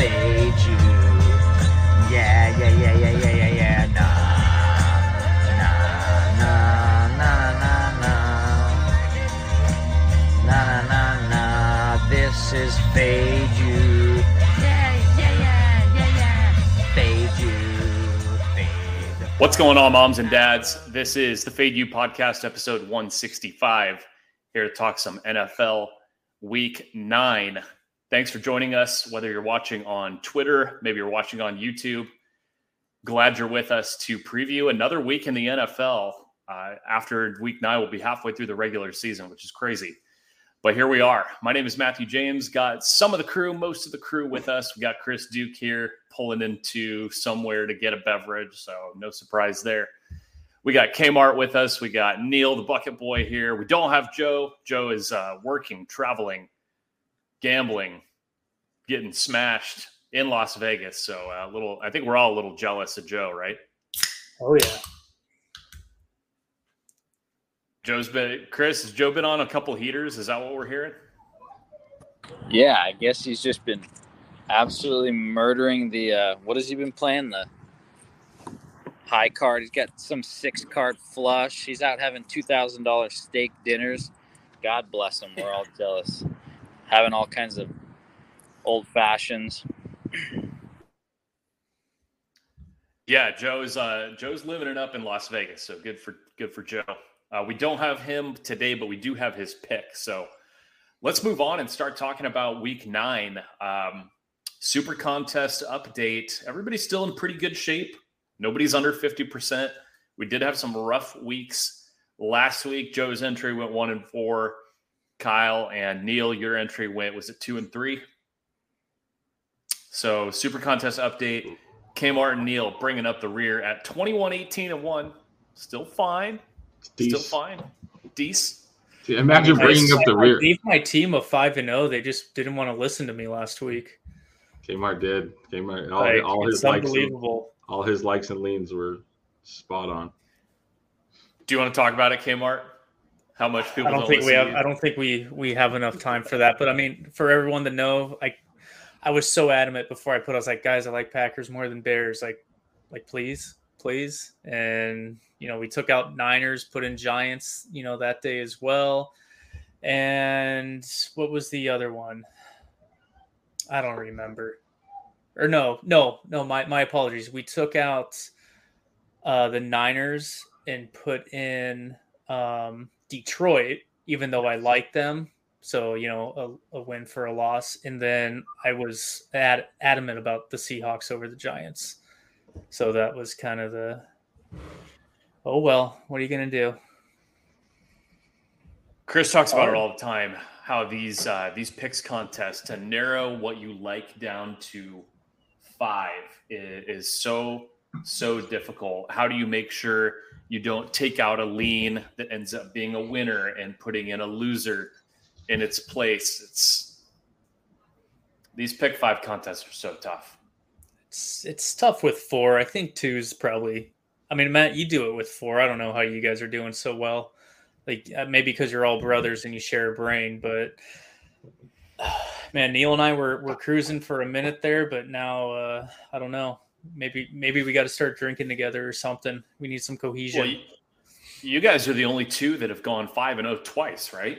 fade you. Yeah, yeah, yeah, yeah, yeah, yeah, yeah. Nah, nah, nah, nah, nah, nah. Nah, nah, nah, nah. This is fade you. Yeah, yeah, yeah, yeah, yeah. Fade you. Fade. What's going on, moms and dads? This is the Fade U Podcast, episode 165. Here to talk some NFL week nine. Thanks for joining us, whether you're watching on Twitter, maybe you're watching on YouTube. Glad you're with us to preview another week in the NFL. Uh, after week nine, we'll be halfway through the regular season, which is crazy. But here we are. My name is Matthew James. Got some of the crew, most of the crew with us. We got Chris Duke here pulling into somewhere to get a beverage, so no surprise there. We got Kmart with us. We got Neil, the bucket boy, here. We don't have Joe. Joe is uh, working, traveling, gambling, getting smashed in Las Vegas. So uh, a little, I think we're all a little jealous of Joe, right? Oh yeah. Joe's been Chris. Has Joe been on a couple heaters? Is that what we're hearing? Yeah, I guess he's just been absolutely murdering the. Uh, what has he been playing? The high card. He's got some six card flush. He's out having two thousand dollars steak dinners. God bless him. We're all jealous. Having all kinds of old fashions. Yeah, Joe's uh, Joe's living it up in Las Vegas. So good for good for Joe. Uh, we don't have him today, but we do have his pick. So let's move on and start talking about Week Nine. Um, super contest update. Everybody's still in pretty good shape. Nobody's under fifty percent. We did have some rough weeks last week. Joe's entry went one and four. Kyle and Neil, your entry went was it two and three? So super contest update. Kmart and Neil bringing up the rear at 21, 18, and one. Still fine. Still fine. Dece. See, Imagine I bringing just- up the I rear. gave my team of five and zero. They just didn't want to listen to me last week. Kmart did. Kmart. All, Like, all his it's likes. And, unbelievable. all his likes and leans were spot on. Do you want to talk about it, Kmart? How much people I don't think we have. I don't think we we have enough time for that. But I mean, for everyone to know, like, I was so adamant before I put. I was like, guys, I like Packers more than Bears. Like, like please, please. And you know, we took out Niners, put in Giants. You know, that day as well. And what was the other one? I don't remember. Or no, no, no. My my apologies. We took out uh, the Niners and put in um, Detroit, even though I like them. So you know, a, a win for a loss, and then I was ad- adamant about the Seahawks over the Giants. So that was kind of the. Oh well, what are you gonna do? Chris talks about it all the time. How these uh, these picks contests to narrow what you like down to five is, is so so difficult. How do you make sure you don't take out a lean that ends up being a winner and putting in a loser in its place? It's these pick five contests are so tough. It's it's tough with four. I think two's probably. I mean, Matt, you do it with four. I don't know how you guys are doing so well. Like uh, maybe because you're all brothers and you share a brain, but man, Neil and I were were cruising for a minute there, but now uh, I don't know. Maybe maybe we got to start drinking together or something. We need some cohesion. Well, you, you guys are the only two that have gone five and zero twice, right?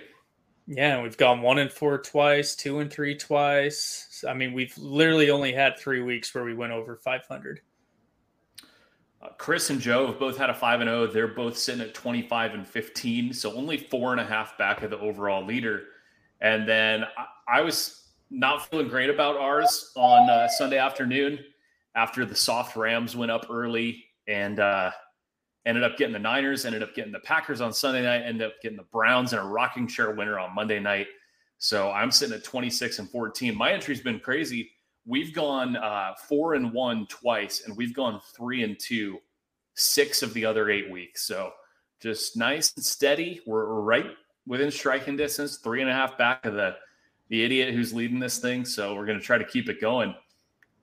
Yeah, we've gone one and four twice, two and three twice. I mean, we've literally only had three weeks where we went over 500. Uh, Chris and Joe have both had a five and zero. They're both sitting at twenty five and fifteen, so only four and a half back of the overall leader. And then I, I was not feeling great about ours on uh, Sunday afternoon after the soft Rams went up early and uh, ended up getting the Niners, ended up getting the Packers on Sunday night, ended up getting the Browns and a rocking chair winner on Monday night. So I'm sitting at 26 and 14. My entry's been crazy. We've gone uh, four and one twice, and we've gone three and two six of the other eight weeks. So just nice and steady. We're, right within striking distance, three and a half back of the the idiot who's leading this thing. So we're going to try to keep it going.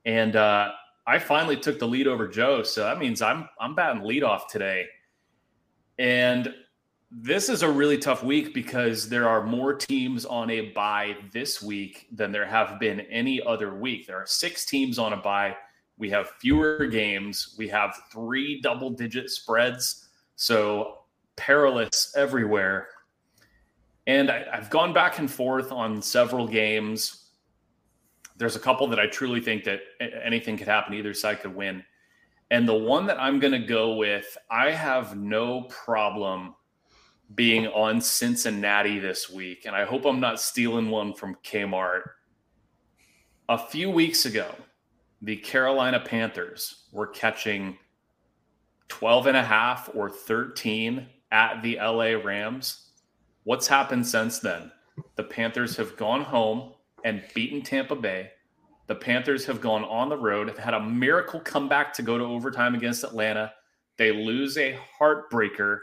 And uh, I finally took the lead over Joe, so that means I'm I'm batting leadoff today. And this is a really tough week because there are more teams on a bye this week than there have been any other week. There are six teams on a bye. We have fewer games. We have three double digit spreads. So perilous everywhere. And I, have gone back and forth on several games. There's a couple that I truly think that anything could happen. Either side could win. And the one that I'm going to go with, I have no problem being on Cincinnati this week. And I hope I'm not stealing one from Kmart. A few weeks ago, the Carolina Panthers were catching 12 and a half or 13 at the LA Rams. What's happened since then? The Panthers have gone home and beaten Tampa Bay. The Panthers have gone on the road, have had a miracle comeback to go to overtime against Atlanta. They lose a heartbreaker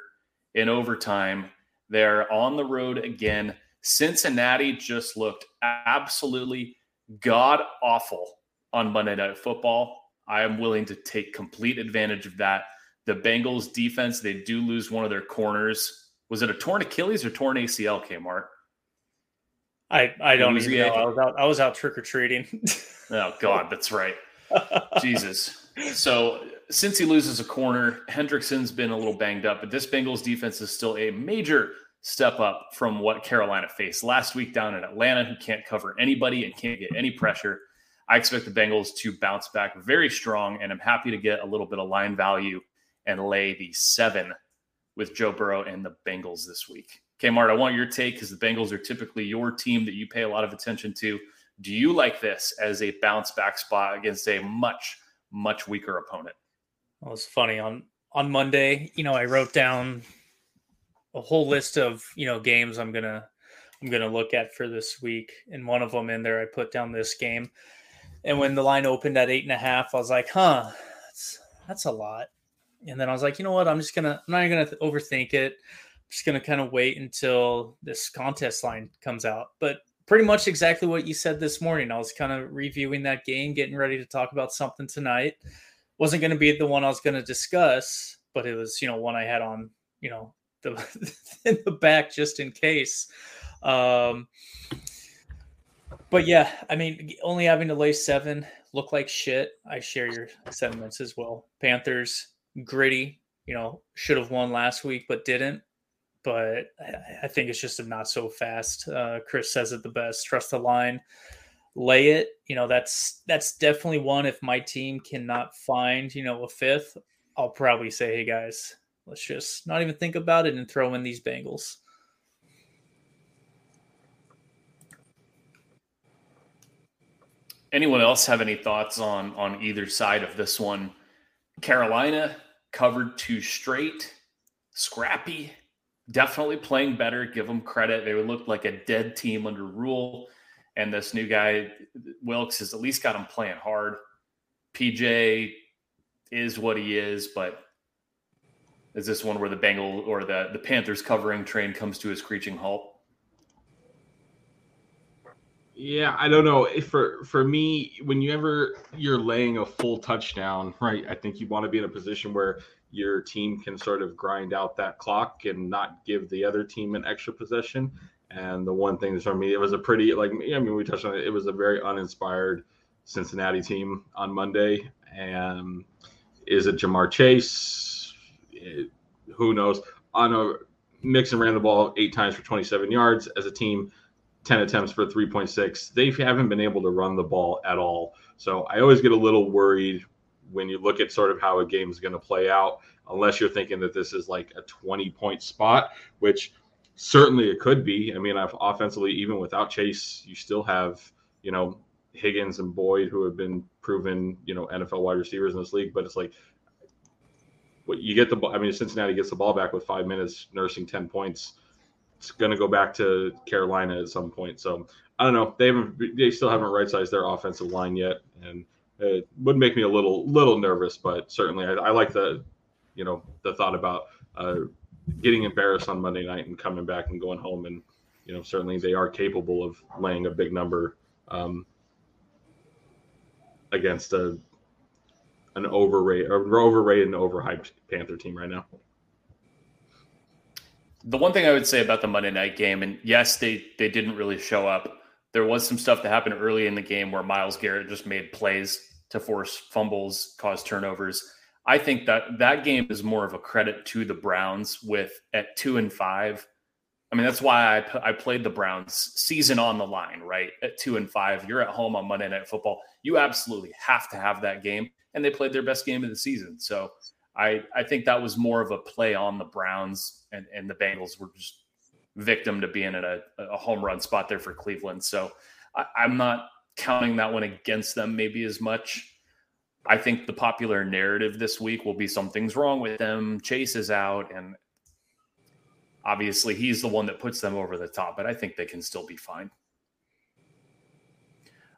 in overtime. They're on the road again. Cincinnati just looked absolutely god awful on Monday Night Football. I am willing to take complete advantage of that. The Bengals defense, they do lose one of their corners. Was it a torn Achilles or torn ACL, Kmart? I, I don't even know. I was out I was out trick or treating. oh God, that's right. Jesus. So since he loses a corner, Hendrickson's been a little banged up, but this Bengals defense is still a major step up from what Carolina faced last week down in Atlanta, who can't cover anybody and can't get any pressure. I expect the Bengals to bounce back very strong, and I'm happy to get a little bit of line value and lay the seven with Joe Burrow and the Bengals this week. Kmart, I want your take because the Bengals are typically your team that you pay a lot of attention to. Do you like this as a bounce back spot against a much, much weaker opponent? Well, it's funny on on Monday. You know, I wrote down a whole list of you know games I'm gonna I'm gonna look at for this week, and one of them in there I put down this game. And when the line opened at eight and a half, I was like, "Huh, that's that's a lot." And then I was like, "You know what? I'm just gonna I'm not gonna overthink it. Just gonna kind of wait until this contest line comes out." But pretty much exactly what you said this morning. I was kind of reviewing that game, getting ready to talk about something tonight wasn't to be the one I was to discuss, but it was, you know, one I had on, you know, the in the back just in case. Um, but yeah, I mean, only having to lay seven look like shit. I share your sentiments as well. Panthers gritty, you know, should have won last week but didn't. But I think it's just a not so fast. Uh, Chris says it the best. Trust the line lay it. You know, that's that's definitely one. If my team cannot find, you know, a fifth, I'll probably say, hey guys, let's just not even think about it and throw in these Bengals. Anyone else have any thoughts on on either side of this one? Carolina covered two straight, scrappy, definitely playing better. Give them credit. They looked like a dead team under Rhule. And this new guy, Wilks, has at least got him playing hard. PJ is what he is, but is this one where the Bengal or the, the Panthers covering train comes to a screeching halt? Yeah, I don't know. If for for me, when you ever you're laying a full touchdown, right? I think you want to be in a position where your team can sort of grind out that clock and not give the other team an extra possession. And the one thing that's for me, it was a pretty like I mean we touched on it. It was a very uninspired Cincinnati team on Monday. And is it Ja'Marr Chase? It, who knows? On a Mixon ran the ball eight times for 27 yards as a team, 10 attempts for 3.6. They haven't been able to run the ball at all. So I always get a little worried when you look at sort of how a game is going to play out, unless you're thinking that this is like a 20 point spot, which certainly it could be. I mean, offensively, even without Chase, you still have, you know, Higgins and Boyd who have been proven, you know, NFL wide receivers in this league. But it's like, what you get the ball. I mean, Cincinnati gets the ball back with five minutes, nursing 10 points. It's going to go back to Carolina at some point. So I don't know. They haven't, they still haven't right sized their offensive line yet. And it would make me a little, little nervous, but certainly I, I like the, you know, the thought about, uh, getting embarrassed on Monday night and coming back and going home. And, you know, certainly they are capable of laying a big number um, against a an overrated, or overrated and overhyped Panther team right now. The one thing I would say about the Monday night game, and yes, they they didn't really show up. There was some stuff that happened early in the game where Myles Garrett just made plays to force fumbles, cause turnovers. I think that that game is more of a credit to the Browns with at two and five. I mean, that's why I, I played the Browns season on the line, right? At two and five, you're at home on Monday Night Football. You absolutely have to have that game, and they played their best game of the season. So I I think that was more of a play on the Browns, and and the Bengals were just victim to being in a, a home run spot there for Cleveland. So I, I'm not counting that one against them maybe as much. I think the popular narrative this week will be something's wrong with them. Chase is out, and obviously he's the one that puts them over the top, but I think they can still be fine.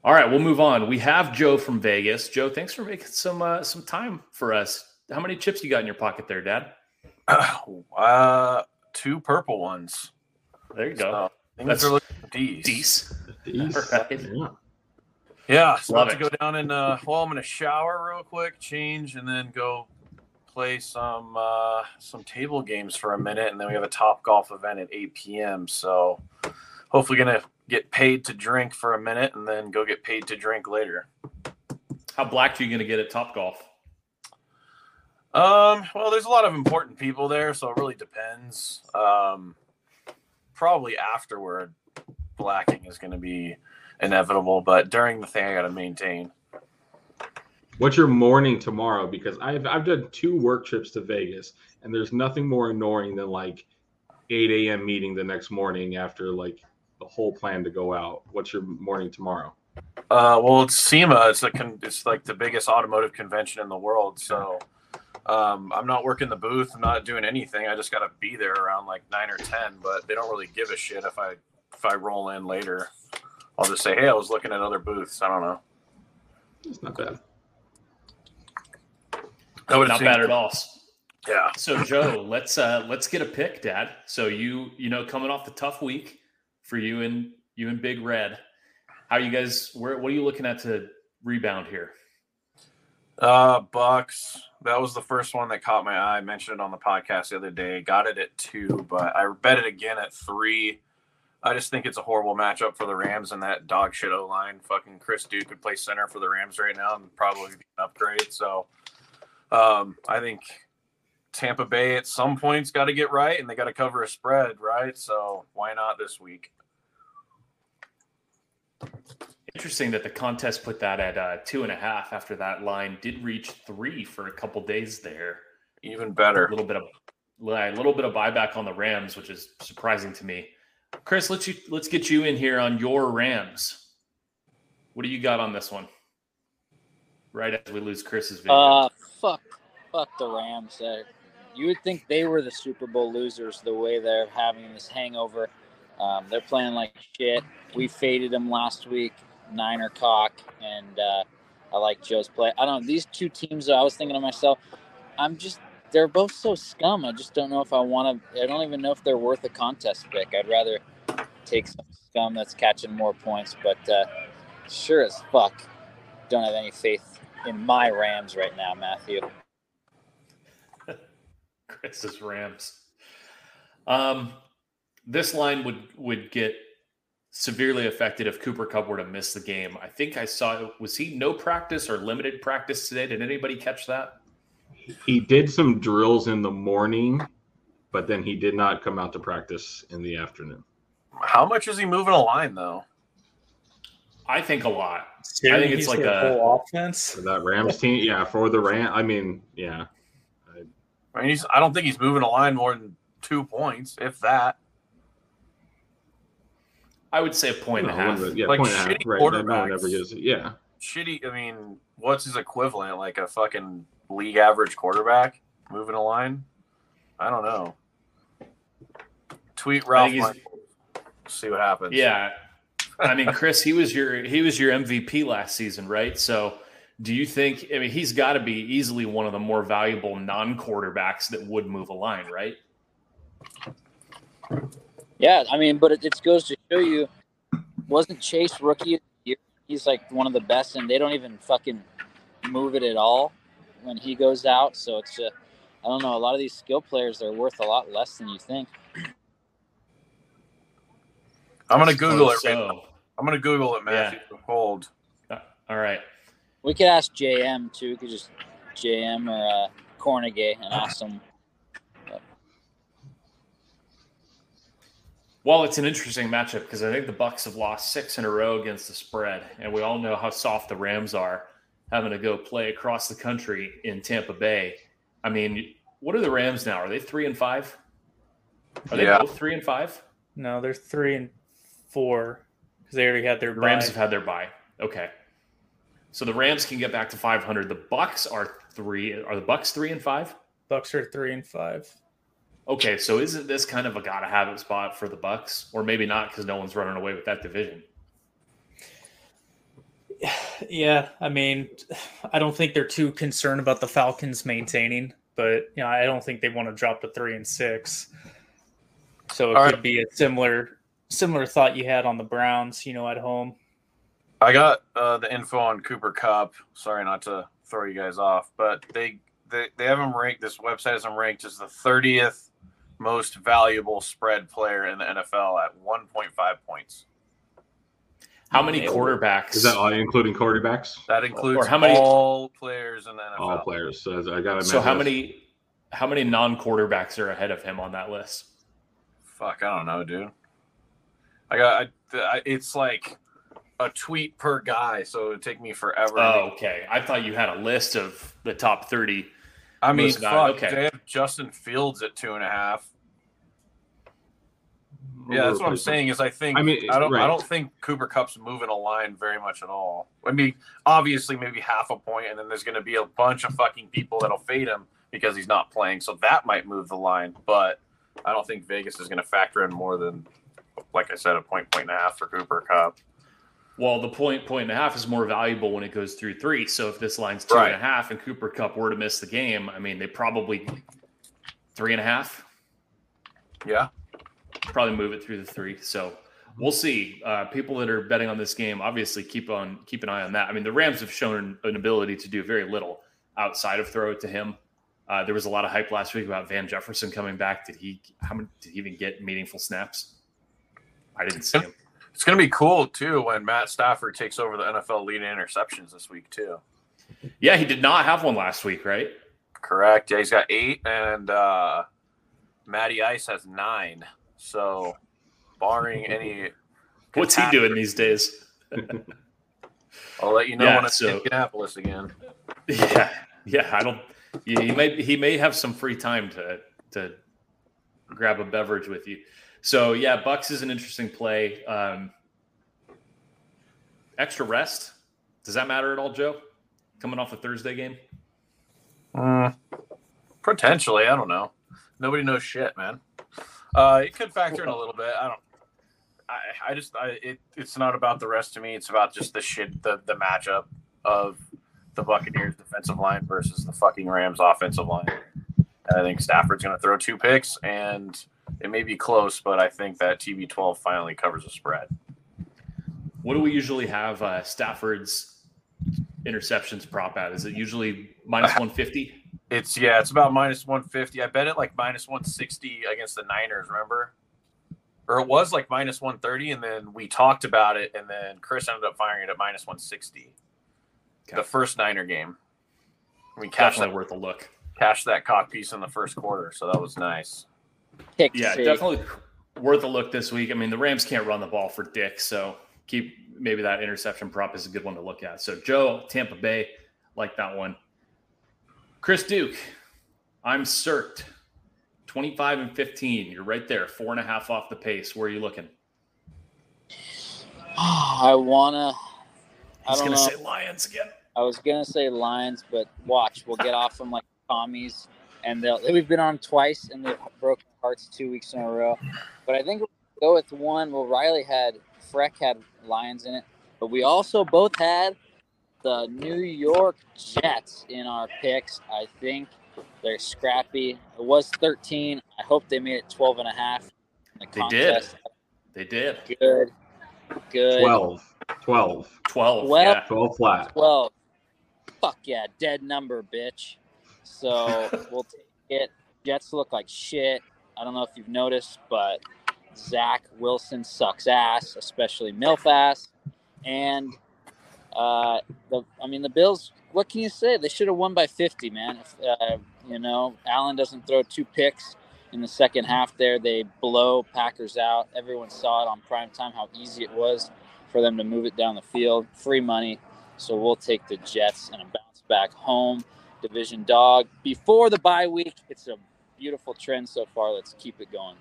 All right, we'll move on. We have Joe from Vegas. Joe, thanks for making some uh, some time for us. How many chips you got in your pocket there, Dad? Uh, two purple ones. There you go. So, things That's are looking decent. Deece. All Right. Yeah. Yeah, so Love I have to go down and uh, well, I'm gonna shower real quick, change, and then go play some uh, some table games for a minute, and then we have a top golf event at 8 p.m. So hopefully, gonna get paid to drink for a minute, and then go get paid to drink later. How black are you going to get at Top Golf? Um, well, there's a lot of important people there, so it really depends. Um, probably afterward, blacking is going to be inevitable, but during the thing, I got to maintain. What's your morning tomorrow? Because I've I've done two work trips to Vegas, and there's nothing more annoying than like 8 a.m. meeting the next morning after like the whole plan to go out. What's your morning tomorrow? Uh, well, it's SEMA. It's a con- it's like the biggest automotive convention in the world. So, um, I'm not working the booth. I'm not doing anything. I just got to be there around like nine or ten. But they don't really give a shit if I if I roll in later. I'll just say, hey, I was looking at other booths. I don't know. It's not bad. That would Not bad at all. Yeah. So Joe, let's uh let's get a pick, Dad. So you you know coming off the tough week for you and you and Big Red, how you guys where what are you looking at to rebound here? Uh, Bucks. That was the first one that caught my eye. I mentioned it on the podcast the other day. Got it at two, but I bet it again at three. I just think it's a horrible matchup for the Rams and that dog shit O line. Fucking Chris Duke could play center for the Rams right now and probably be an upgrade. So, um, I think Tampa Bay at some point's got to get right, and they got to cover a spread, right? So why not this week? Interesting that the contest put that at uh, two and a half after that line did reach three for a couple days there. Even better. A better. little bit of a little bit of buyback on the Rams, which is surprising to me. Chris, let's you let's get you in here on your Rams. What do you got on this one? Right as we lose Chris's video. Uh, fuck, fuck the Rams. Uh, you would think they were the Super Bowl losers the way they're having this hangover. Um, they're playing like shit. We faded them last week, Niner cock, and uh, I like Joe's play. I don't know these two teams. I was thinking to myself, I'm just they're both so scum. I just don't know if I want to. I don't even know if they're worth a contest pick. I'd rather take some scum that's catching more points. But uh, sure as fuck, don't have any faith in my Rams right now, Matthew. Chris's Rams. Um, this line would would get severely affected if Cooper Kupp were to miss the game. I think I saw was he no practice or limited practice today? Did anybody catch that? He did some drills in the morning, but then he did not come out to practice in the afternoon. How much is he moving a line though? I think a lot. I think it's like a- whole offense. For that Rams team, yeah, for the Ram, I mean, yeah, I mean, he's. I don't think he's moving a line more than two points, if that. I would say a point and a half. one yeah, Like point and a half, shitty right? No one ever gives it. Yeah, Shitty. I mean, what's his equivalent? Like a fucking league average quarterback moving a line? I don't know. Tweet Ralph. think. See what happens. Yeah. I mean, Chris, he was your he was your MVP last season, right? So do you think I mean he's got to be easily one of the more valuable non-quarterbacks that would move a line, right? Yeah, I mean, but it, it goes to show you, wasn't Chase rookie of the year? He's like one of the best, and they don't even fucking move it at all when he goes out. So it's, uh, I don't know. A lot of these skill players, they're worth a lot less than you think. I'm gonna Google it. So, I'm gonna Google it, Matthew. Hold. uh, all right. We could ask JM too. We could just JM or uh, Cornegay and ask them. Well, it's an interesting matchup because I think the Bucks have lost six in a row against the spread, and we all know how soft the Rams are, having to go play across the country in Tampa Bay. I mean, what are the Rams now? Are they three and five? Are they Yeah. both three and five? No, they're three and four because they already had their The Rams bye. have had their bye. Okay, so the Rams can get back to five hundred. The Bucks are three. Are the Bucks three and five? Bucks are three and five. Okay, so isn't this kind of a gotta have it spot for the Bucks, or maybe not because no one's running away with that division? Yeah, I mean, I don't think they're too concerned about the Falcons maintaining, but you know, I don't think they want to drop to three and six. So it All could right. be a similar similar thought you had on the Browns, you know, at home. I got uh, the info on Cooper Kupp. Sorry not to throw you guys off, but they they, they have him ranked. This website has him ranked as the 30th most valuable spread player in the NFL at 1.5 points. How many quarterbacks? Is that all, including quarterbacks? That includes Or how many- all players in the NFL. All players. So I got to. So how many how many non-quarterbacks are ahead of him on that list? Fuck, I don't know, dude. I got. I, I, it's like a tweet per guy, so it would take me forever. Oh, okay. I thought you had a list of the top 30. I mean, most guys, fuck. okay. They have Justin Fields at two and a half. Yeah, that's what I'm saying. Is I think I mean, I don't I don't think Cooper Kupp's moving a line very much at all. I mean, obviously maybe half a point, and then there's going to be a bunch of fucking people that'll fade him because he's not playing. So that might move the line, but I don't think Vegas is going to factor in more than, like I said, a point, point and a half for Cooper Kupp. Well, the point, point and a half is more valuable when it goes through three. So if this line's two and a half and Cooper Kupp were to miss the game, I mean, they probably three and a half, Yeah, probably move it through the three. So we'll see. Uh, people that are betting on this game, obviously keep on keep an eye on that. I mean, the Rams have shown an ability to do very little outside of throw it to him. Uh, there was a lot of hype last week about Van Jefferson coming back. Did he? How many? Did he even get meaningful snaps? I didn't see him. it's going to be cool too when Matt Stafford takes over the NFL lead in interceptions this week too. Yeah, he did not have one last week, right? Correct. Yeah, he's got eight, and uh, Matty Ice has nine. So, barring any, What's he doing these days? I'll let you know Yeah, when it's so- in Indianapolis again. Yeah, yeah. I don't. He he may he may have some free time to to grab a beverage with you. So yeah, Bucks is an interesting play. Um, extra rest. Does that matter at all, Joe? Coming off a Thursday game. Mm, potentially, I don't know. Nobody knows shit, man. Uh, it could factor in a little bit. I don't. I, I just I, it, it's not about the rest to me. It's about just the shit the the matchup of the Buccaneers defensive line versus the fucking Rams offensive line. And I think Stafford's going to throw two picks, and it may be close, but I think that TB12 finally covers the spread. What do we usually have uh, Stafford's interceptions prop at? Is it usually minus one fifty? It's yeah, it's about minus one fifty. I bet it like minus one sixty against the Niners. Remember, or it was like minus one thirty, and then we talked about it, and then Chris ended up firing it at minus one sixty. Okay. The first Niner game, we cashed Definitely that, worth a look. cashed that cock piece in the first quarter, so that was nice. Kick Yeah, save. definitely worth a look this week. I mean, the Rams can't run the ball for dick, so keep maybe that interception prop is a good one to look at. So Joe, Tampa Bay, like that one. Chris Duke, I'm circed. 25 and 15. You're right there, four and a half off the pace. Where are you looking? I wanna. I don't gonna know. say Lions again. I was gonna say Lions, but watch, we'll get off them like Tommies, and they'll. We've been on twice, and they've broken hearts two weeks in a row. But I think we'll go with one. Well, Riley had Freck had Lions in it, but we also both had the New York Jets in our picks. I think they're scrappy. It was 13. I hope they made it 12 and a half. in the They did. They did. Good. Good. 12. 12. 12. Well- yeah. 12 flat. 12. Fuck yeah, dead number, bitch. So we'll take it. Jets look like shit. I don't know if you've noticed, but Zach Wilson sucks ass, especially MILF ass. And uh, the, I mean, the Bills. What can you say? They should have won by 50, man. If, uh, you know, Allen doesn't throw two picks in the second half. There, they blow Packers out. Everyone saw it on prime time how easy it was for them to move it down the field. Free money. So we'll take the Jets and a bounce back home. Division dog before the bye week. It's a beautiful trend so far. Let's keep it going.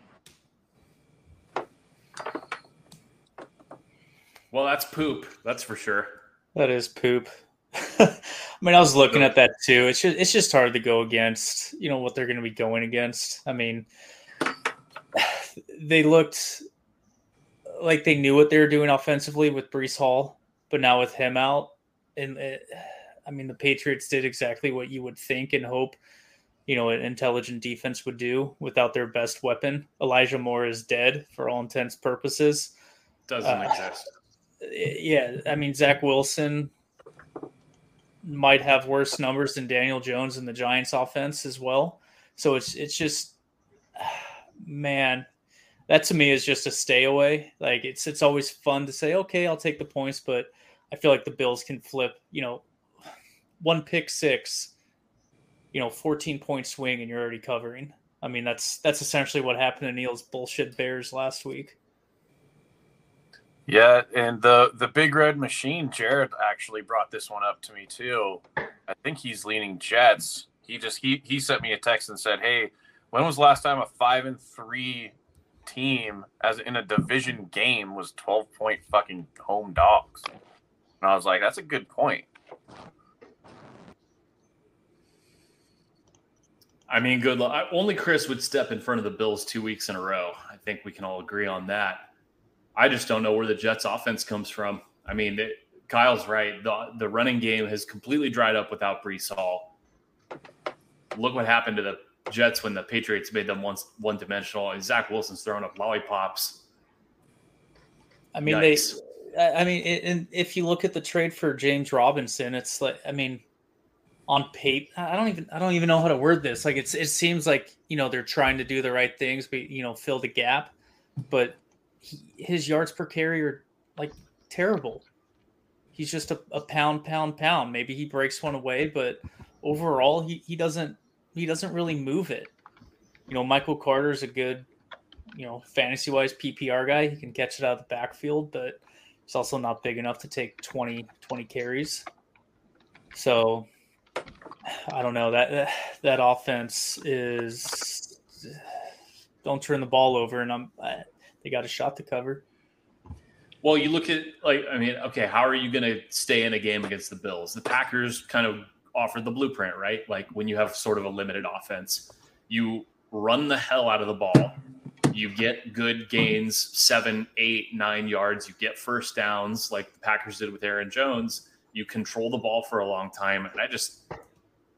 Well, that's poop. That's for sure. That is poop. I mean, I was looking at that too. It's just it's just hard to go against, you know, what they're going to be going against. I mean, they looked like they knew what they were doing offensively with Breece Hall, but now with him out, and it, I mean, the Patriots did exactly what you would think and hope, you know, an intelligent defense would do without their best weapon. Elijah Moore is dead for all intents and purposes. Doesn't Uh, exist. Yeah, I mean Zach Wilson might have worse numbers than Daniel Jones in the Giants offense as well. So it's it's just man, that to me is just a stay away. Like it's it's always fun to say, okay, I'll take the points, but I feel like the Bills can flip, you know, one pick six, you know, 14 point swing and you're already covering. I mean, that's that's essentially what happened to Neil's bullshit Bears last week. Yeah, and the the big red machine, Jared actually brought this one up to me too. I think he's leaning Jets. He just he he sent me a text and said, "Hey, when was the last time a five and three team as in a division game was twelve point fucking home dogs?" And I was like, "That's a good point." I mean, good luck. Only Chris would step in front of the Bills two weeks in a row. I think we can all agree on that. I just don't know where the Jets' offense comes from. I mean, it, Kyle's right. The, the running game has completely dried up without Breece Hall. Look what happened to the Jets when the Patriots made them one one dimensional. And Zach Wilson's throwing up lollipops. I mean, Yikes. they. I I mean, it, and if you look at the trade for James Robinson, it's like, I mean, on paper, I don't even, I don't even know how to word this. Like, it's, it seems like you know they're trying to do the right things, but you know, fill the gap. But he, his yards per carry are like terrible. He's just a, a pound, pound, pound. Maybe he breaks one away, but overall, he, he doesn't, he doesn't really move it. You know, Michael Carter's a good you know, fantasy wise PPR guy. He can catch it out of the backfield, but he's also not big enough to take 20, 20 carries. So I don't know that that offense is don't turn the ball over, and I'm I, they got a shot to cover. Well, you look at like I mean, okay, how are you going to stay in a game against the Bills? The Packers kind of offered the blueprint, right? Like when you have sort of a limited offense, you run the hell out of the ball. You get good gains, seven, eight, nine yards. You get first downs, like the Packers did with Aaron Jones. You control the ball for a long time, and I just,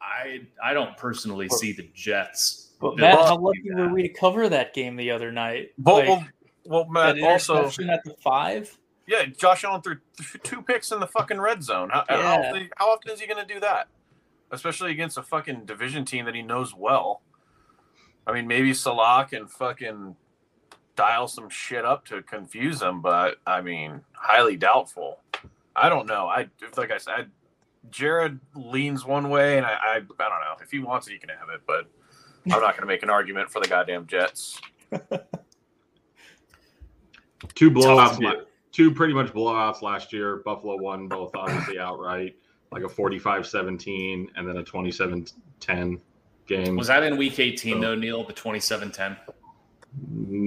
I, I don't personally see the Jets. But Matt, how lucky were we to cover that game the other night? But Like, well, well, Matt that also interception at the five. yeah, Josh Allen threw two picks in the fucking red zone. How, how, Yeah. often, how often is he going to do that? Especially against a fucking division team that he knows well. I mean, maybe Saleh can fucking dial some shit up to confuse him, but I mean, highly doubtful. I don't know. I like I said, Jared leans one way, and I, I I don't know if he wants it, he can have it, but I'm not going to make an argument for the goddamn Jets. Two blowouts, la- two pretty much blowouts last year. Buffalo won both obviously outright, like a 45-17 and then a 27-10 game. Was that in Week 18 though, Neil? The 27-10.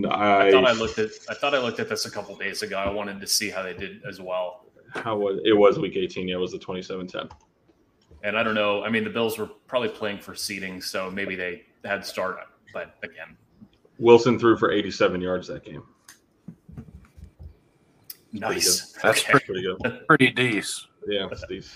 I, I thought I looked at I thought I looked at this a couple days ago. I wanted to see how they did as well. how was it was week 18 yeah it was the 27-10 And I don't know. I mean, the Bills were probably playing for seeding, so maybe they had start. But again, wilson threw for 87 yards that game nice. That's Okay. pretty good Pretty decent. yeah it's.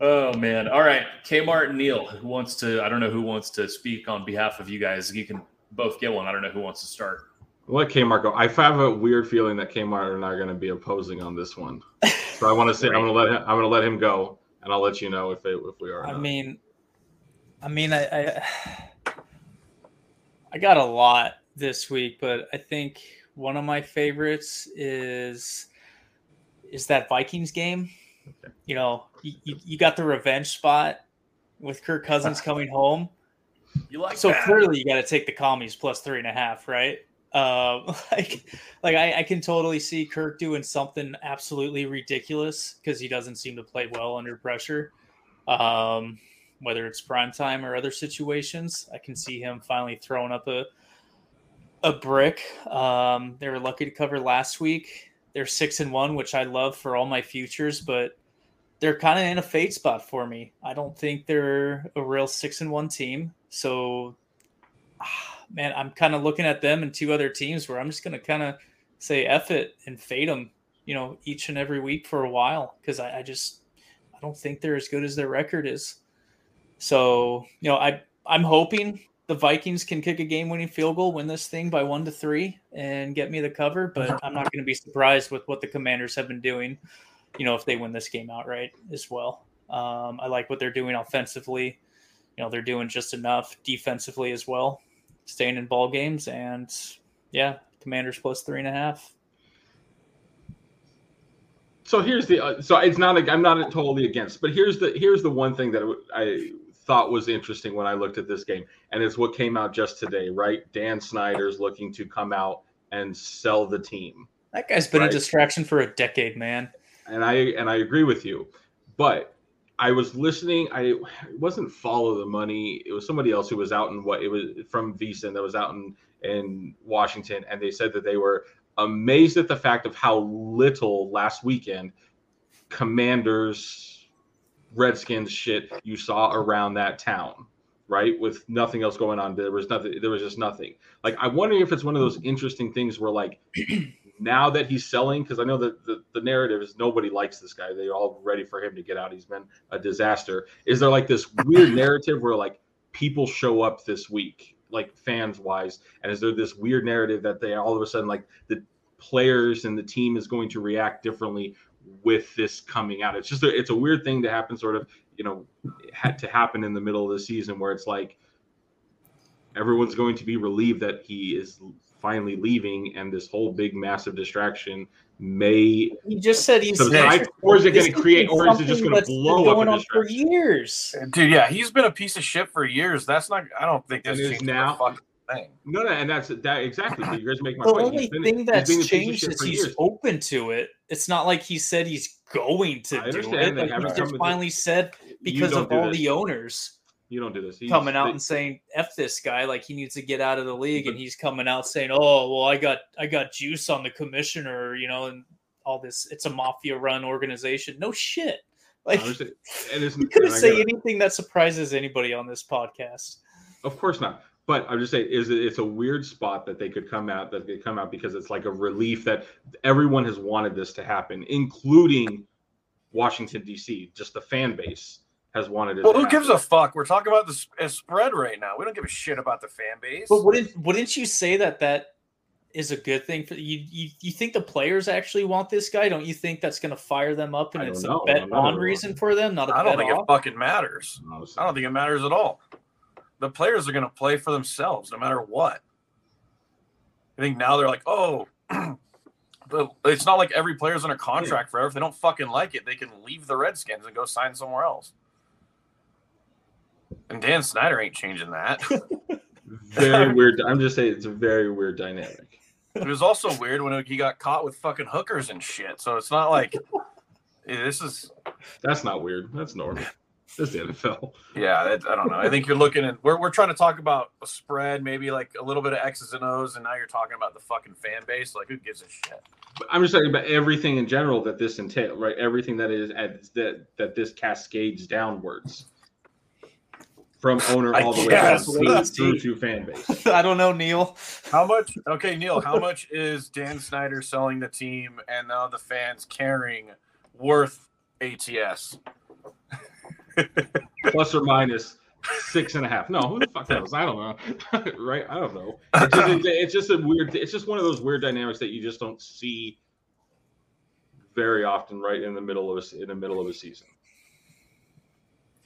Oh man. All right. Kmart and Neil, who wants to? I don't know who wants to speak on behalf of you guys. You can both get one. I don't know who wants to start. let Kmart go. I have a weird feeling that Kmart and I are going to be opposing on this one. So I want to say I'm going to let him. I'm going to let him go, and I'll let you know if it, if we are. I not. mean, I mean, I, I I got a lot this week, but I think one of my favorites is is that Vikings game. Okay. You know, you, you, you got the revenge spot with Kirk Cousins coming home. You like So that? clearly, you got to take the commies plus three and a half, right? Um, like, like I, I can totally see Kirk doing something absolutely ridiculous because he doesn't seem to play well under pressure. Um, whether it's prime time or other situations, I can see him finally throwing up a a brick. Um, they were lucky to cover last week. They're six and one, which I love for all my futures, but they're kind of in a fade spot for me. I don't think they're a real six and one team. So, ah, man, I'm kind of looking at them and two other teams where I'm just going to kind of say F it and fade them, you know, each and every week for a while because I, I just I don't think they're as good as their record is. So, you know, I I'm hoping the Vikings can kick a game-winning field goal, win this thing by one to three, and get me the cover. But I'm not going to be surprised with what the Commanders have been doing. You know, if they win this game outright as well. Um, I like what they're doing offensively. You know, they're doing just enough defensively as well, staying in ball games, and yeah, Commanders plus three and a half. So here's the uh, so it's not like I'm not totally against, but here's the here's the one thing that I thought was interesting when I looked at this game, and it's what came out just today, right? Dan Snyder's looking to come out and sell the team, That guy's been Right. a distraction for a decade, man. and I and I agree with you, but I was listening. I it wasn't follow the money. It was somebody else who was out in what it was from VSiN that was out in in Washington, and they said that they were amazed at the fact of how little last weekend Commanders, Redskins shit you saw around that town, right? With nothing else going on, there was nothing. There was just nothing. Like I'm wondering if it's one of those interesting things where like now that he's selling, because I know that the, the narrative is nobody likes this guy. They're all ready for him to get out. He's been a disaster. Is there like this weird narrative where like people show up this week, like fans wise, and is there this weird narrative that they all of a sudden like the players and the team is going to react differently with this coming out? It's just a, it's a weird thing to happen, sort of you know, had to happen in the middle of the season where it's like everyone's going to be relieved that he is finally leaving, and this whole big massive distraction may He just said he's. subside, or is it going to create, or is it just going to that's been blow up going a on for years. Dude, yeah, he's been a piece of shit for years. That's not. I don't think that's And is now- the fucking thing. No, no, and that's that exactly. You guys make my The point. only been- thing he's that's been a piece of changed is he's years. open to it. It's not like he said he's going to I do it. Like he just with finally said because of all this. the owners You don't do this. He's- coming out they- and saying "f this guy," like he needs to get out of the league, and he's coming out saying, "Oh, well, I got I got juice on the commissioner," you know, and all this. It's a mafia run organization. No shit. Like. And it's, you couldn't and say get it. anything that surprises anybody on this podcast. Of course not. But I'm just saying, is it, it's a weird spot that they could come out that they come out because it's like a relief that everyone has wanted this to happen, including Washington D.C. Just the fan base has wanted it. Well, to who happen. gives a fuck? We're talking about the uh, spread right now. We don't give a shit about the fan base. But wouldn't wouldn't you say that that is a good thing for you? You, you think the players actually want this guy? Don't you think that's going to fire them up and I it's don't a know. bet I'm on reason for them, not a I don't bet think off? it fucking matters. No, I don't think it matters at all. The players are going to play for themselves no matter what. I think now they're like, oh, but it's not like every player's under contract forever. If they don't fucking like it, they can leave the Redskins and go sign somewhere else. And Dan Snyder ain't changing that. very weird. I'm just saying, it's a very weird dynamic. it was also weird when he got caught with fucking hookers and shit. So it's not like this is That's not weird. That's normal. That's the NFL. Yeah, that, I don't know. I think you're looking at we're we're trying to talk about a spread, maybe like a little bit of X's and O's, and now you're talking about the fucking fan base. Like, who gives a shit? But I'm just talking about everything in general that this entails, right? Everything that is at, that that this cascades downwards from owner all the way down through, through to fan base. I don't know, Neil. How much? Okay, Neil, how much is Dan Snyder selling the team and now the fans carrying worth ATS? Plus or minus six and a half. No, who the fuck knows? I don't know. right? I don't know. It's just, it's just a weird. It's just one of those weird dynamics that you just don't see very often, right in the middle of a, in the middle of a season.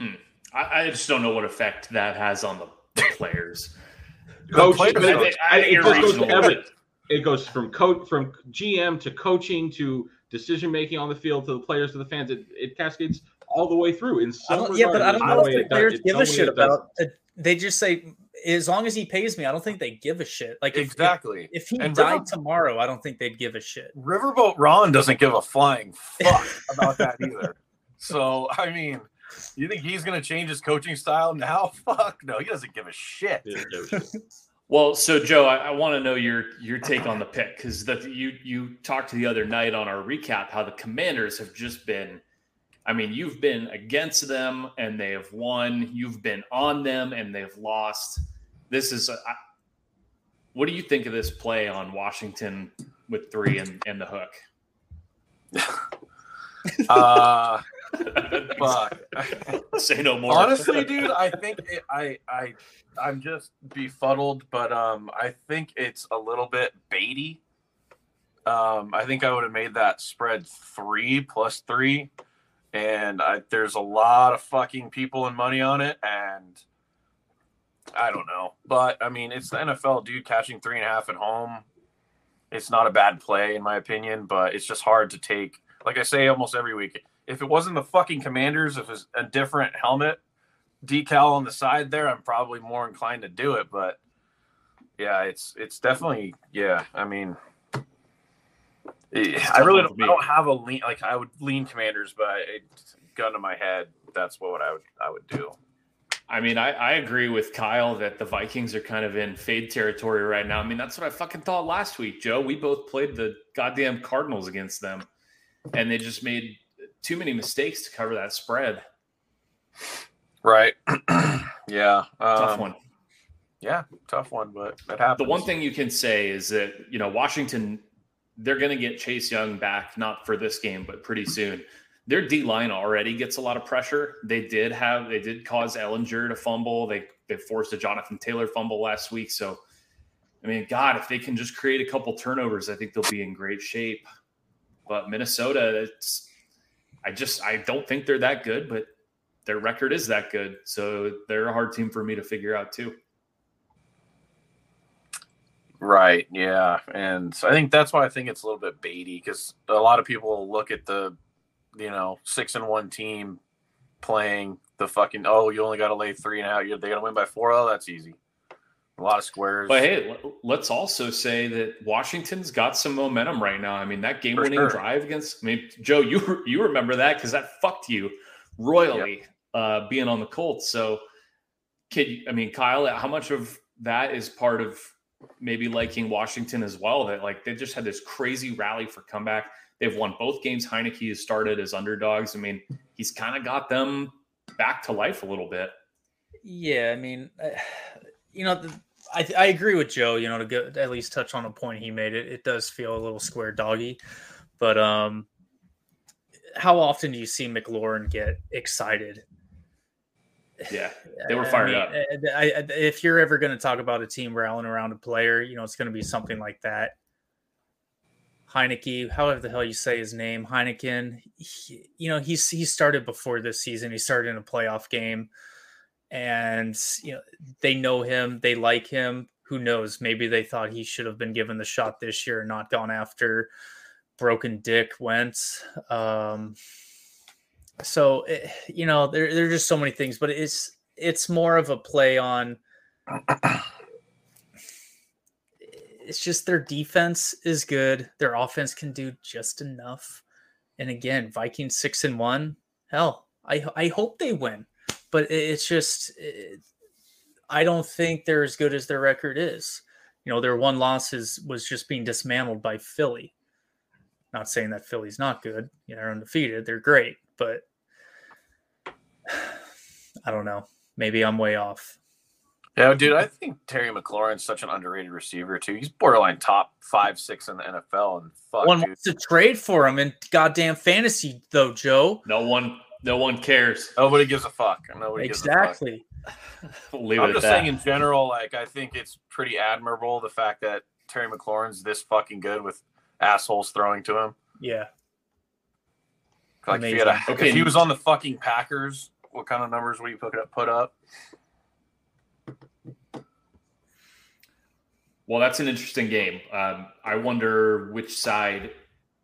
Hmm. I, I just don't know what effect that has on the players. The Coach, players but are- it- I- I it think just you're goes to every- it goes from coach from GM to coaching to decision making on the field to the players to the fans. It, it cascades all the way through. In some don't, yeah, but I don't there's know no if the players give a shit about. it. They just say, as long as he pays me, I don't think they give a shit. Like if, exactly. if, if he And died River- tomorrow, I don't think they'd give a shit. Riverboat Ron doesn't give a flying fuck about that either. So I mean, you think he's gonna change his coaching style now? Fuck no, he doesn't give a shit. Well, so Joe, I, I want to know your your take on the pick because you you talked to the other night on our recap how the Commanders have just been. I mean, you've been against them and they have won. You've been on them and they've lost. This is. A, I, what do you think of this play on Washington with three and, and the hook? Uh, fuck. Say no more. Honestly, dude, I think it, I I I'm just befuddled, but um, I think it's a little bit baity. Um, I think I would have made that spread three plus three, and I, there's a lot of fucking people and money on it, and I don't know, but I mean, it's the NFL, dude. Catching three and a half at home, it's not a bad play in my opinion, but it's just hard to take. Like I say almost every week, if it wasn't the fucking Commanders, if it's a different helmet decal on the side there, I'm probably more inclined to do it. But yeah, it's it's definitely yeah. I mean, I really don't. I don't have a lean like I would lean Commanders, but it, gun to my head, that's what I would I would do. I mean, I, I agree with Kyle that the Vikings are kind of in fade territory right now. I mean, that's what I fucking thought last week, Joe. We both played the goddamn Cardinals against them, and they just made too many mistakes to cover that spread. Right. yeah. Tough um, one. Yeah, tough one, but that happens. The one thing you can say is that you know Washington, they're going to get Chase Young back, not for this game, but pretty soon. Their D line already gets a lot of pressure. They did have, they did cause Ehlinger to fumble. They they forced a Jonathan Taylor fumble last week. So, I mean, God, if they can just create a couple turnovers, I think they'll be in great shape. But Minnesota, it's, I just, I don't think they're that good, but their record is that good. So they're a hard team for me to figure out too. Right. Yeah. And so I think that's why I think it's a little bit baity because a lot of people look at the, you know, six and one team playing the fucking, oh, you only got to lay three and out. You're, they got to win by four. Oh, that's easy. A lot of squares. But hey, let's also say that Washington's got some momentum right now. I mean, that game-winning sure. drive against I mean, Joe, you you remember that because that fucked you royally uh, being on the Colts. So, kid, I mean, Kyle, how much of that is part of maybe liking Washington as well? That like they just had this crazy rally for comeback. They've won both games. Heinicke has started as underdogs. I mean, he's kind of got them back to life a little bit. Yeah, I mean, uh, you know, I I agree with Joe. You know, to go at least touch on a point he made, it it does feel a little square doggy, but um, how often do you see McLaurin get excited? Yeah, they were I fired mean, up. I, I, if you're ever going to talk about a team rallying around a player, you know, it's going to be something like that. Heinicke, however the hell you say his name, Heineken, he, you know, he's he started before this season. He started in a playoff game, and you know they know him, they like him. Who knows? Maybe they thought he should have been given the shot this year and not gone after broken Dick Wentz. Um, so eh, you know, there are just so many things, but it's it's more of a play on. It's just their defense is good. Their offense can do just enough. And again, Vikings six and one. Hell, I I hope they win, but it- it's just it, I don't think they're as good as their record is. You know, their one loss is was just being dismantled by Philly. Not saying that Philly's not good. You know, they're undefeated. They're great, but I don't know. Maybe I'm way off. Yeah, dude, I think Terry McLaurin's such an underrated receiver too. He's borderline top five, six in the NFL, and fuck, One dude. wants to trade for him in goddamn fantasy, though, Joe. No one, no one cares. nobody gives a fuck. Nobody gives a fuck. Exactly. We'll leave I'm it just that. saying in general, like I think it's pretty admirable the fact that Terry McLaurin's this fucking good with assholes throwing to him. Yeah. Like if, he, a, Okay. if he was on the fucking Packers, what kind of numbers would you put up? Put up? Well, that's an interesting game. Um, I wonder which side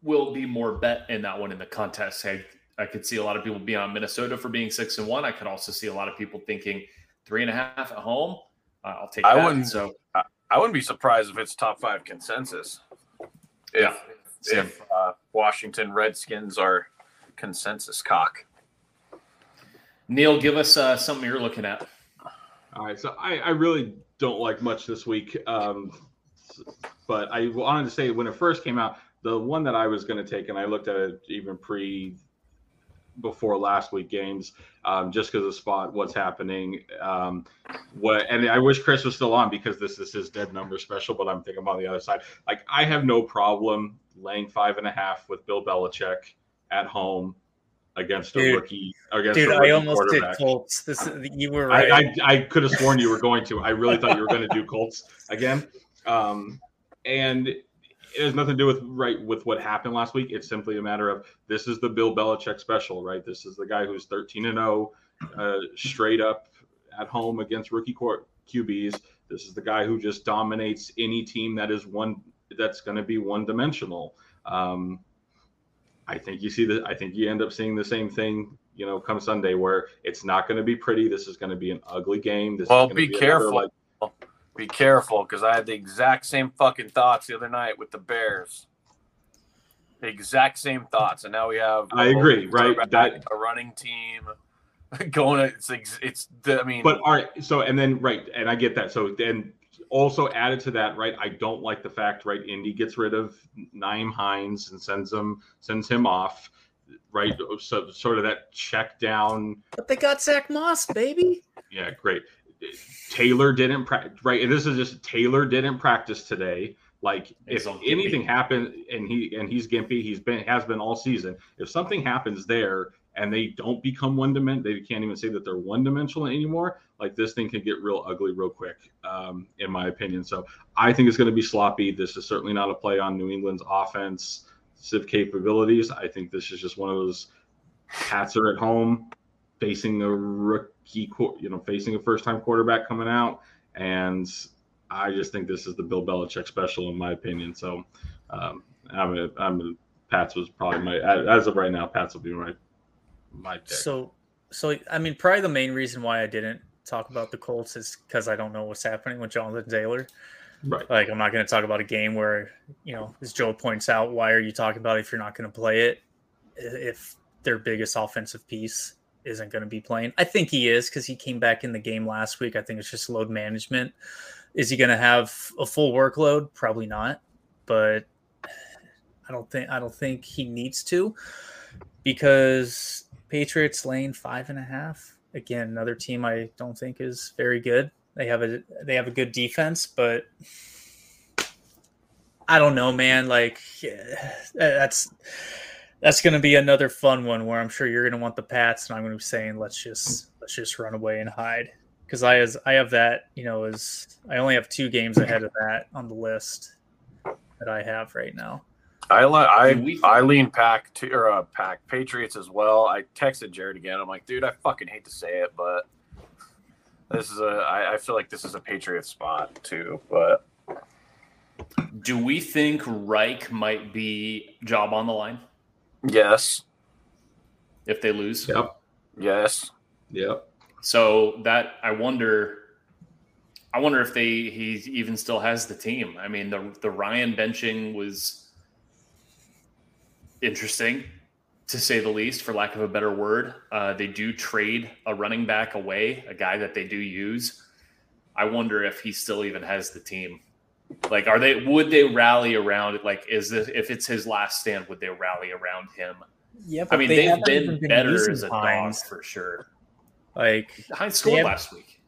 will be more bet in that one in the contest. I, I could see a lot of people be on Minnesota for being six and one. I could also see a lot of people thinking three and a half at home. Uh, I'll take I that. wouldn't- So I, I wouldn't be surprised if it's top five consensus. If Yeah, if uh, Washington Redskins are consensus cock. Neil, give us uh, something you're looking at. All right, so I, I really don't like much this week, um, but I wanted to say when it first came out, the one that I was going to take, and I looked at it even pre before last week games, um, just because of spot what's happening. Um, what and I wish Chris was still on because this is his dead number special, but I'm thinking about the other side. Like I have no problem laying five and a half with Bill Belichick at home against a Dude. rookie against Dude, a I rookie almost did. Colts. This you were right. I, I, I could have sworn you were going to. I really thought you were going to do Colts again. Um, and it has nothing to do with right with what happened last week. It's simply a matter of this is the Bill Belichick special, right? This is the guy who's 13 and 0, uh, straight up at home against rookie court QBs. This is the guy who just dominates any team that is one that's going to be one dimensional. Um, I think you see the. I think you end up seeing the same thing. You know, come Sunday, where it's not going to be pretty. This is going to be an ugly game. This Well, be another, careful. like, Be careful because I had the exact same fucking thoughts the other night with the Bears. The exact same thoughts, and now we have. I agree, right? That- a running team going. It's it's. The, I mean, but all right. So and then right, and I get that. So then also added to that, right? I don't like the fact, right? Indy gets rid of Nyheim Hines and sends him sends him off, right? So sort of that check down. but they got Zach Moss, baby. Yeah, great. Taylor didn't practice, right? And this is just Taylor didn't practice today. Like He's if all gimpy. anything happened, and he and he's gimpy, he's been has been all season. If something happens there and they don't become one dimensional, they can't even say that they're one dimensional anymore. Like this thing can get real ugly real quick, um, in my opinion. So I think it's going to be sloppy. This is certainly not a play on New England's offensive capabilities. I think this is just one of those Pats are at home facing a rookie, you know, facing a first-time quarterback coming out, and I just think this is the Bill Belichick special, in my opinion. So, um, I'm, a, I'm, a, Pats was probably my as of right now, Pats will be my my pick. So, so I mean, probably the main reason why I didn't talk about the Colts is because I don't know what's happening with Jonathan Taylor. right, Like, I'm not going to talk about a game where, you know, as Joe points out, why are you talking about it if you're not going to play it? If their biggest offensive piece isn't going to be playing, I think he is because he came back in the game last week. I think it's just load management. Is he going to have a full workload? Probably not, but I don't think I don't think he needs to because Patriots lane five and a half. Again, another team I don't think is very good. They have a they have a good defense, but I don't know, man. Like that's that's going to be another fun one where I'm sure you're going to want the Pats, and I'm going to be saying let's just let's just run away and hide because I as I have that you know as I only have two games ahead of that on the list that I have right now. I le- I we- I lean pack to or uh, pack Patriots as well. I texted Jared again. I'm like, dude, I fucking hate to say it, but this is a. I, I feel like this is a Patriot spot too. But Do we think Reich might be job on the line yes, if they lose? yep, yes, yep. So that I wonder, I wonder if they he even still has the team. I mean, the the Ryan benching was interesting, to say the least, for lack of a better word. Uh, they do trade a running back away, a guy that they do use. I wonder if he still even has the team. Like, are they? Would they rally around it? Like, is this if it's his last stand? Would they rally around him? Yeah, I mean, they have been, better as a dog for sure. Like Hines scored have- last week.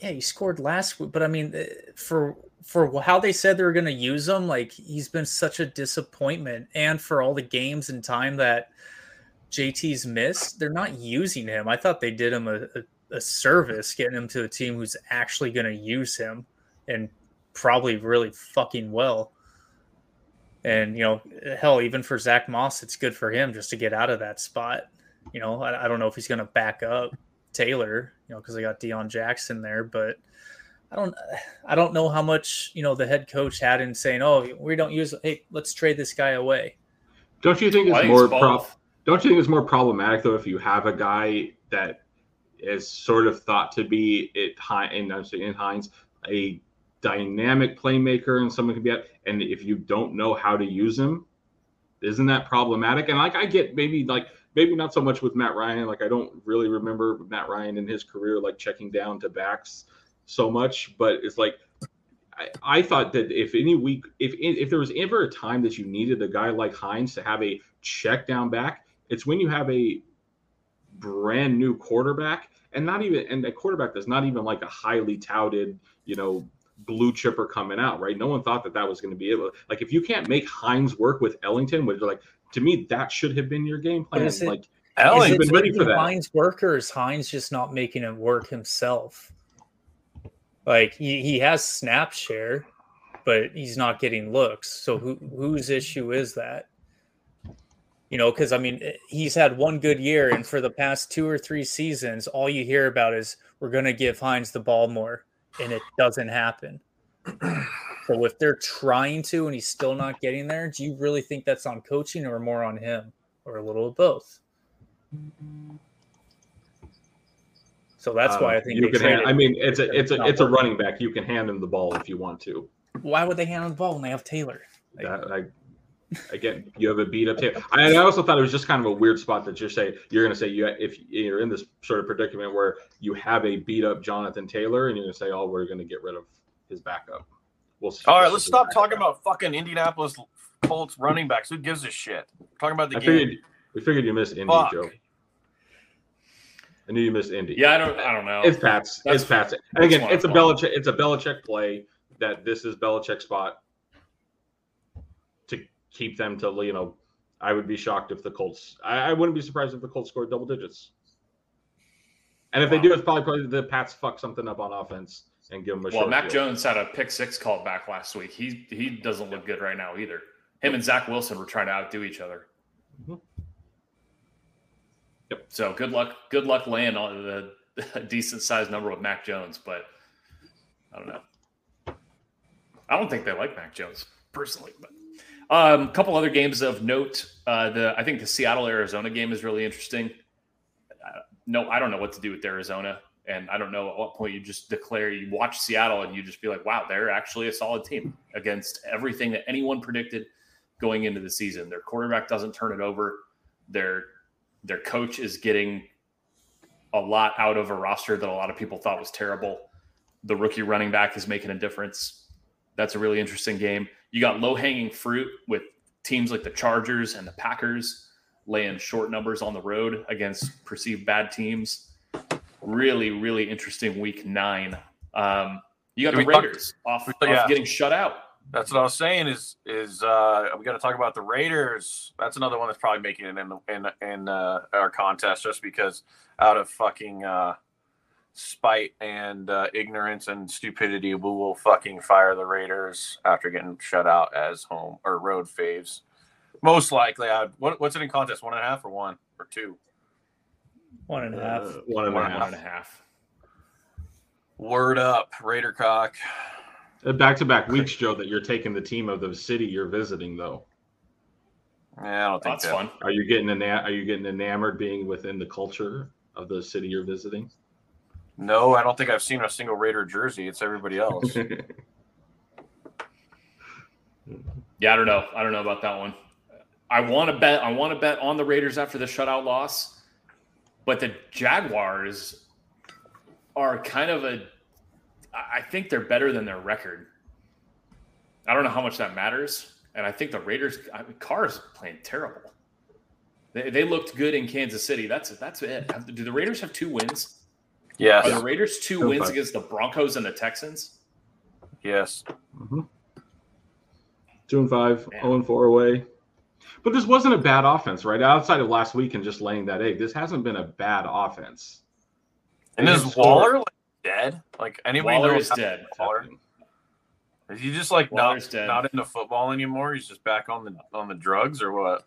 yeah, he scored last week, but I mean, uh, for for how they said they were going to use him, like he's been such a disappointment, and for all the games and time that JT's missed, they're not using him. I thought they did him a, a, a service getting him to a team who's actually going to use him and probably really fucking well. And you know, hell, even for Zach Moss, it's good for him just to get out of that spot. You know, I, I don't know if he's going to back up Taylor, you know, because they got Deon Jackson there, but I don't I don't know how much you know the head coach had in saying, "Oh, we don't use. Hey, let's trade this guy away." Don't you think it's think more it's pro- don't you think it's more problematic though if you have a guy that is sort of thought to be it high and I'm saying in Hines a dynamic playmaker and someone can be at and if you don't know how to use him, isn't that problematic? And like I get maybe like maybe not so much with Matt Ryan. Like I don't really remember Matt Ryan in his career like checking down to backs so much, but it's like I, I thought that if any week, if if there was ever a time that you needed a guy like Hines to have a check down back, it's when you have a brand new quarterback, and not even and a quarterback that's not even like a highly touted, you know, blue chipper coming out, right? No one thought that that was going to be able. Like if you can't make Hines work with Ellington, which like to me that should have been your game plan. is it- like Is Ellington, it been ready for that. Hines work, or is Hines just not making it work himself? Like he, he has snap share, but he's not getting looks. So who whose issue is that? You know, because I mean, eh, he's had one good year, and for the past two or three seasons, all you hear about is we're going to give Hines the ball more, and it doesn't happen. So if they're trying to, and he's still not getting there, do you really think that's on coaching or more on him, or a little of both? So that's why I um, think you can. Hand, traded. I mean, it's a it's a it's a running back. You can hand him the ball if you want to. why would they hand him the ball when they have Taylor? Like, That, I, again, you have a beat up tape. I, I also thought it was just kind of a weird spot that you're saying you're going to say you if you're in this sort of predicament where you have a beat up Jonathan Taylor and you're going to say, oh, we're going to get rid of his backup. We'll see. all right, let's stop talking backup. about fucking Indianapolis Colts running backs. Who gives a shit? talking about the I game. figured we figured you missed Indy, Fuck. Joe. I knew you missed Indy. Yeah, I don't. I don't know. It's Pats. That's- it's Pats. And again, it's a Belichick. It's a Belichick play that this is Belichick's spot to keep them to you know. I would be shocked if the Colts. I, I wouldn't be surprised if the Colts scored double digits. And if they do, it's probably probably the Pats fuck something up on offense and give them a well, Mac field. Jones had a pick six called back last week. He he doesn't look good right now either. Him and Zach Wilson were trying to outdo each other. Mhm. Yep. So good luck. Good luck laying on the a decent sized number with Mac Jones, but I don't know. I don't think they like Mac Jones personally, but a um, couple other games of note. Uh, the I think the Seattle Arizona game is really interesting. Uh, no, I don't know what to do with Arizona, and I don't know at what point you just declare you watch Seattle and you just be like, wow, they're actually a solid team against everything that anyone predicted going into the season. Their quarterback doesn't turn it over. Their their coach is getting a lot out of a roster that a lot of people thought was terrible. The rookie running back is making a difference. That's a really interesting game. You got low hanging fruit with teams like the Chargers and the Packers laying short numbers on the road against perceived bad teams. Really, really interesting week nine. Um, you got Can the we talk- Raiders off, yeah. off getting shut out. That's what I was saying. Is is uh, we got to talk about the Raiders? That's another one that's probably making it in the, in in uh, our contest just because out of fucking uh, spite and uh, ignorance and stupidity, we will fucking fire the Raiders after getting shut out as home or road faves. Most likely, I'd what, what's it in contest? One and a half or one or two? one and a half. Uh, one and One half. and a half. Word up, Raider cock. Uh, back to back weeks, Joe, that you're taking the team of the city you're visiting, though. Yeah, I don't think That's that. fun. Are you getting ena- Are you getting enamored being within the culture of the city you're visiting? No, I don't think I've seen a single Raider jersey. It's everybody else. Yeah, I don't know. I don't know about that one. I want to bet. I want to bet on the Raiders after the shutout loss, but the Jaguars are kind of a. I I think they're better than their record. I don't know how much that matters, and I think the Raiders. I mean, Carr's playing terrible. They, they looked good in Kansas City. That's that's it. Have- Do the Raiders have two wins? yes, Are the Raiders two Two wins five. against the Broncos and the Texans? yes. Mhm. Two and five, Man. zero and four away. But this wasn't a bad offense, right? Outside of last week and just laying that egg, this hasn't been a bad offense. And They is Waller like dead? Like anybody Waller knows is dead. Waller? Is he just like Waller's not dead. not into football anymore? He's just back on the on the drugs or what?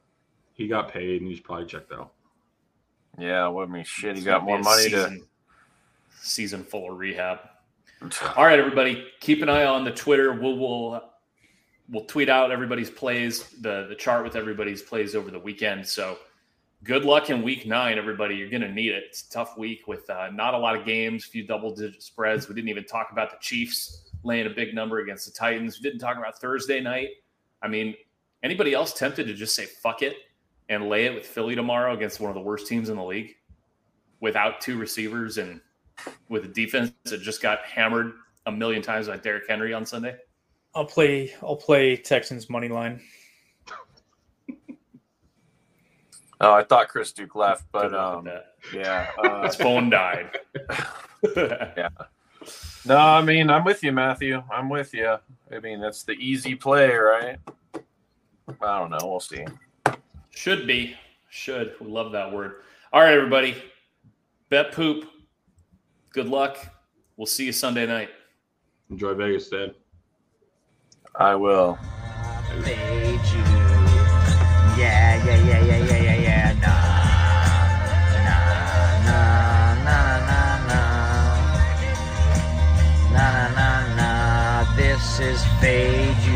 He got paid and he's probably checked out. Yeah, well, I mean, shit, he It's got more money season, season full of rehab. All right, everybody, keep an eye on the Twitter. We'll we'll we'll tweet out everybody's plays, the the chart with everybody's plays over the weekend. So good luck in week nine, everybody. You're gonna need it. It's a tough week with uh, not a lot of games, few double digit spreads. We didn't even talk about the Chiefs laying a big number against the Titans. We didn't talk about Thursday night. I mean, anybody else tempted to just say fuck it and lay it with Philly tomorrow against one of the worst teams in the league without two receivers and with a defense that just got hammered a million times by Derrick Henry on Sunday? I'll play. I'll play Texans money line. Oh, I thought Chris Duke left, but um, yeah. Uh, His phone died. Yeah. No, I mean I'm with you, Matthew. I'm with you. I mean that's the easy play, right? I don't know. We'll see. Should be. Should. We love that word. All right, everybody. Bet poop. Good luck. We'll see you Sunday night. Enjoy Vegas, Dad. I will. Yeah, yeah, yeah, yeah. Is Fade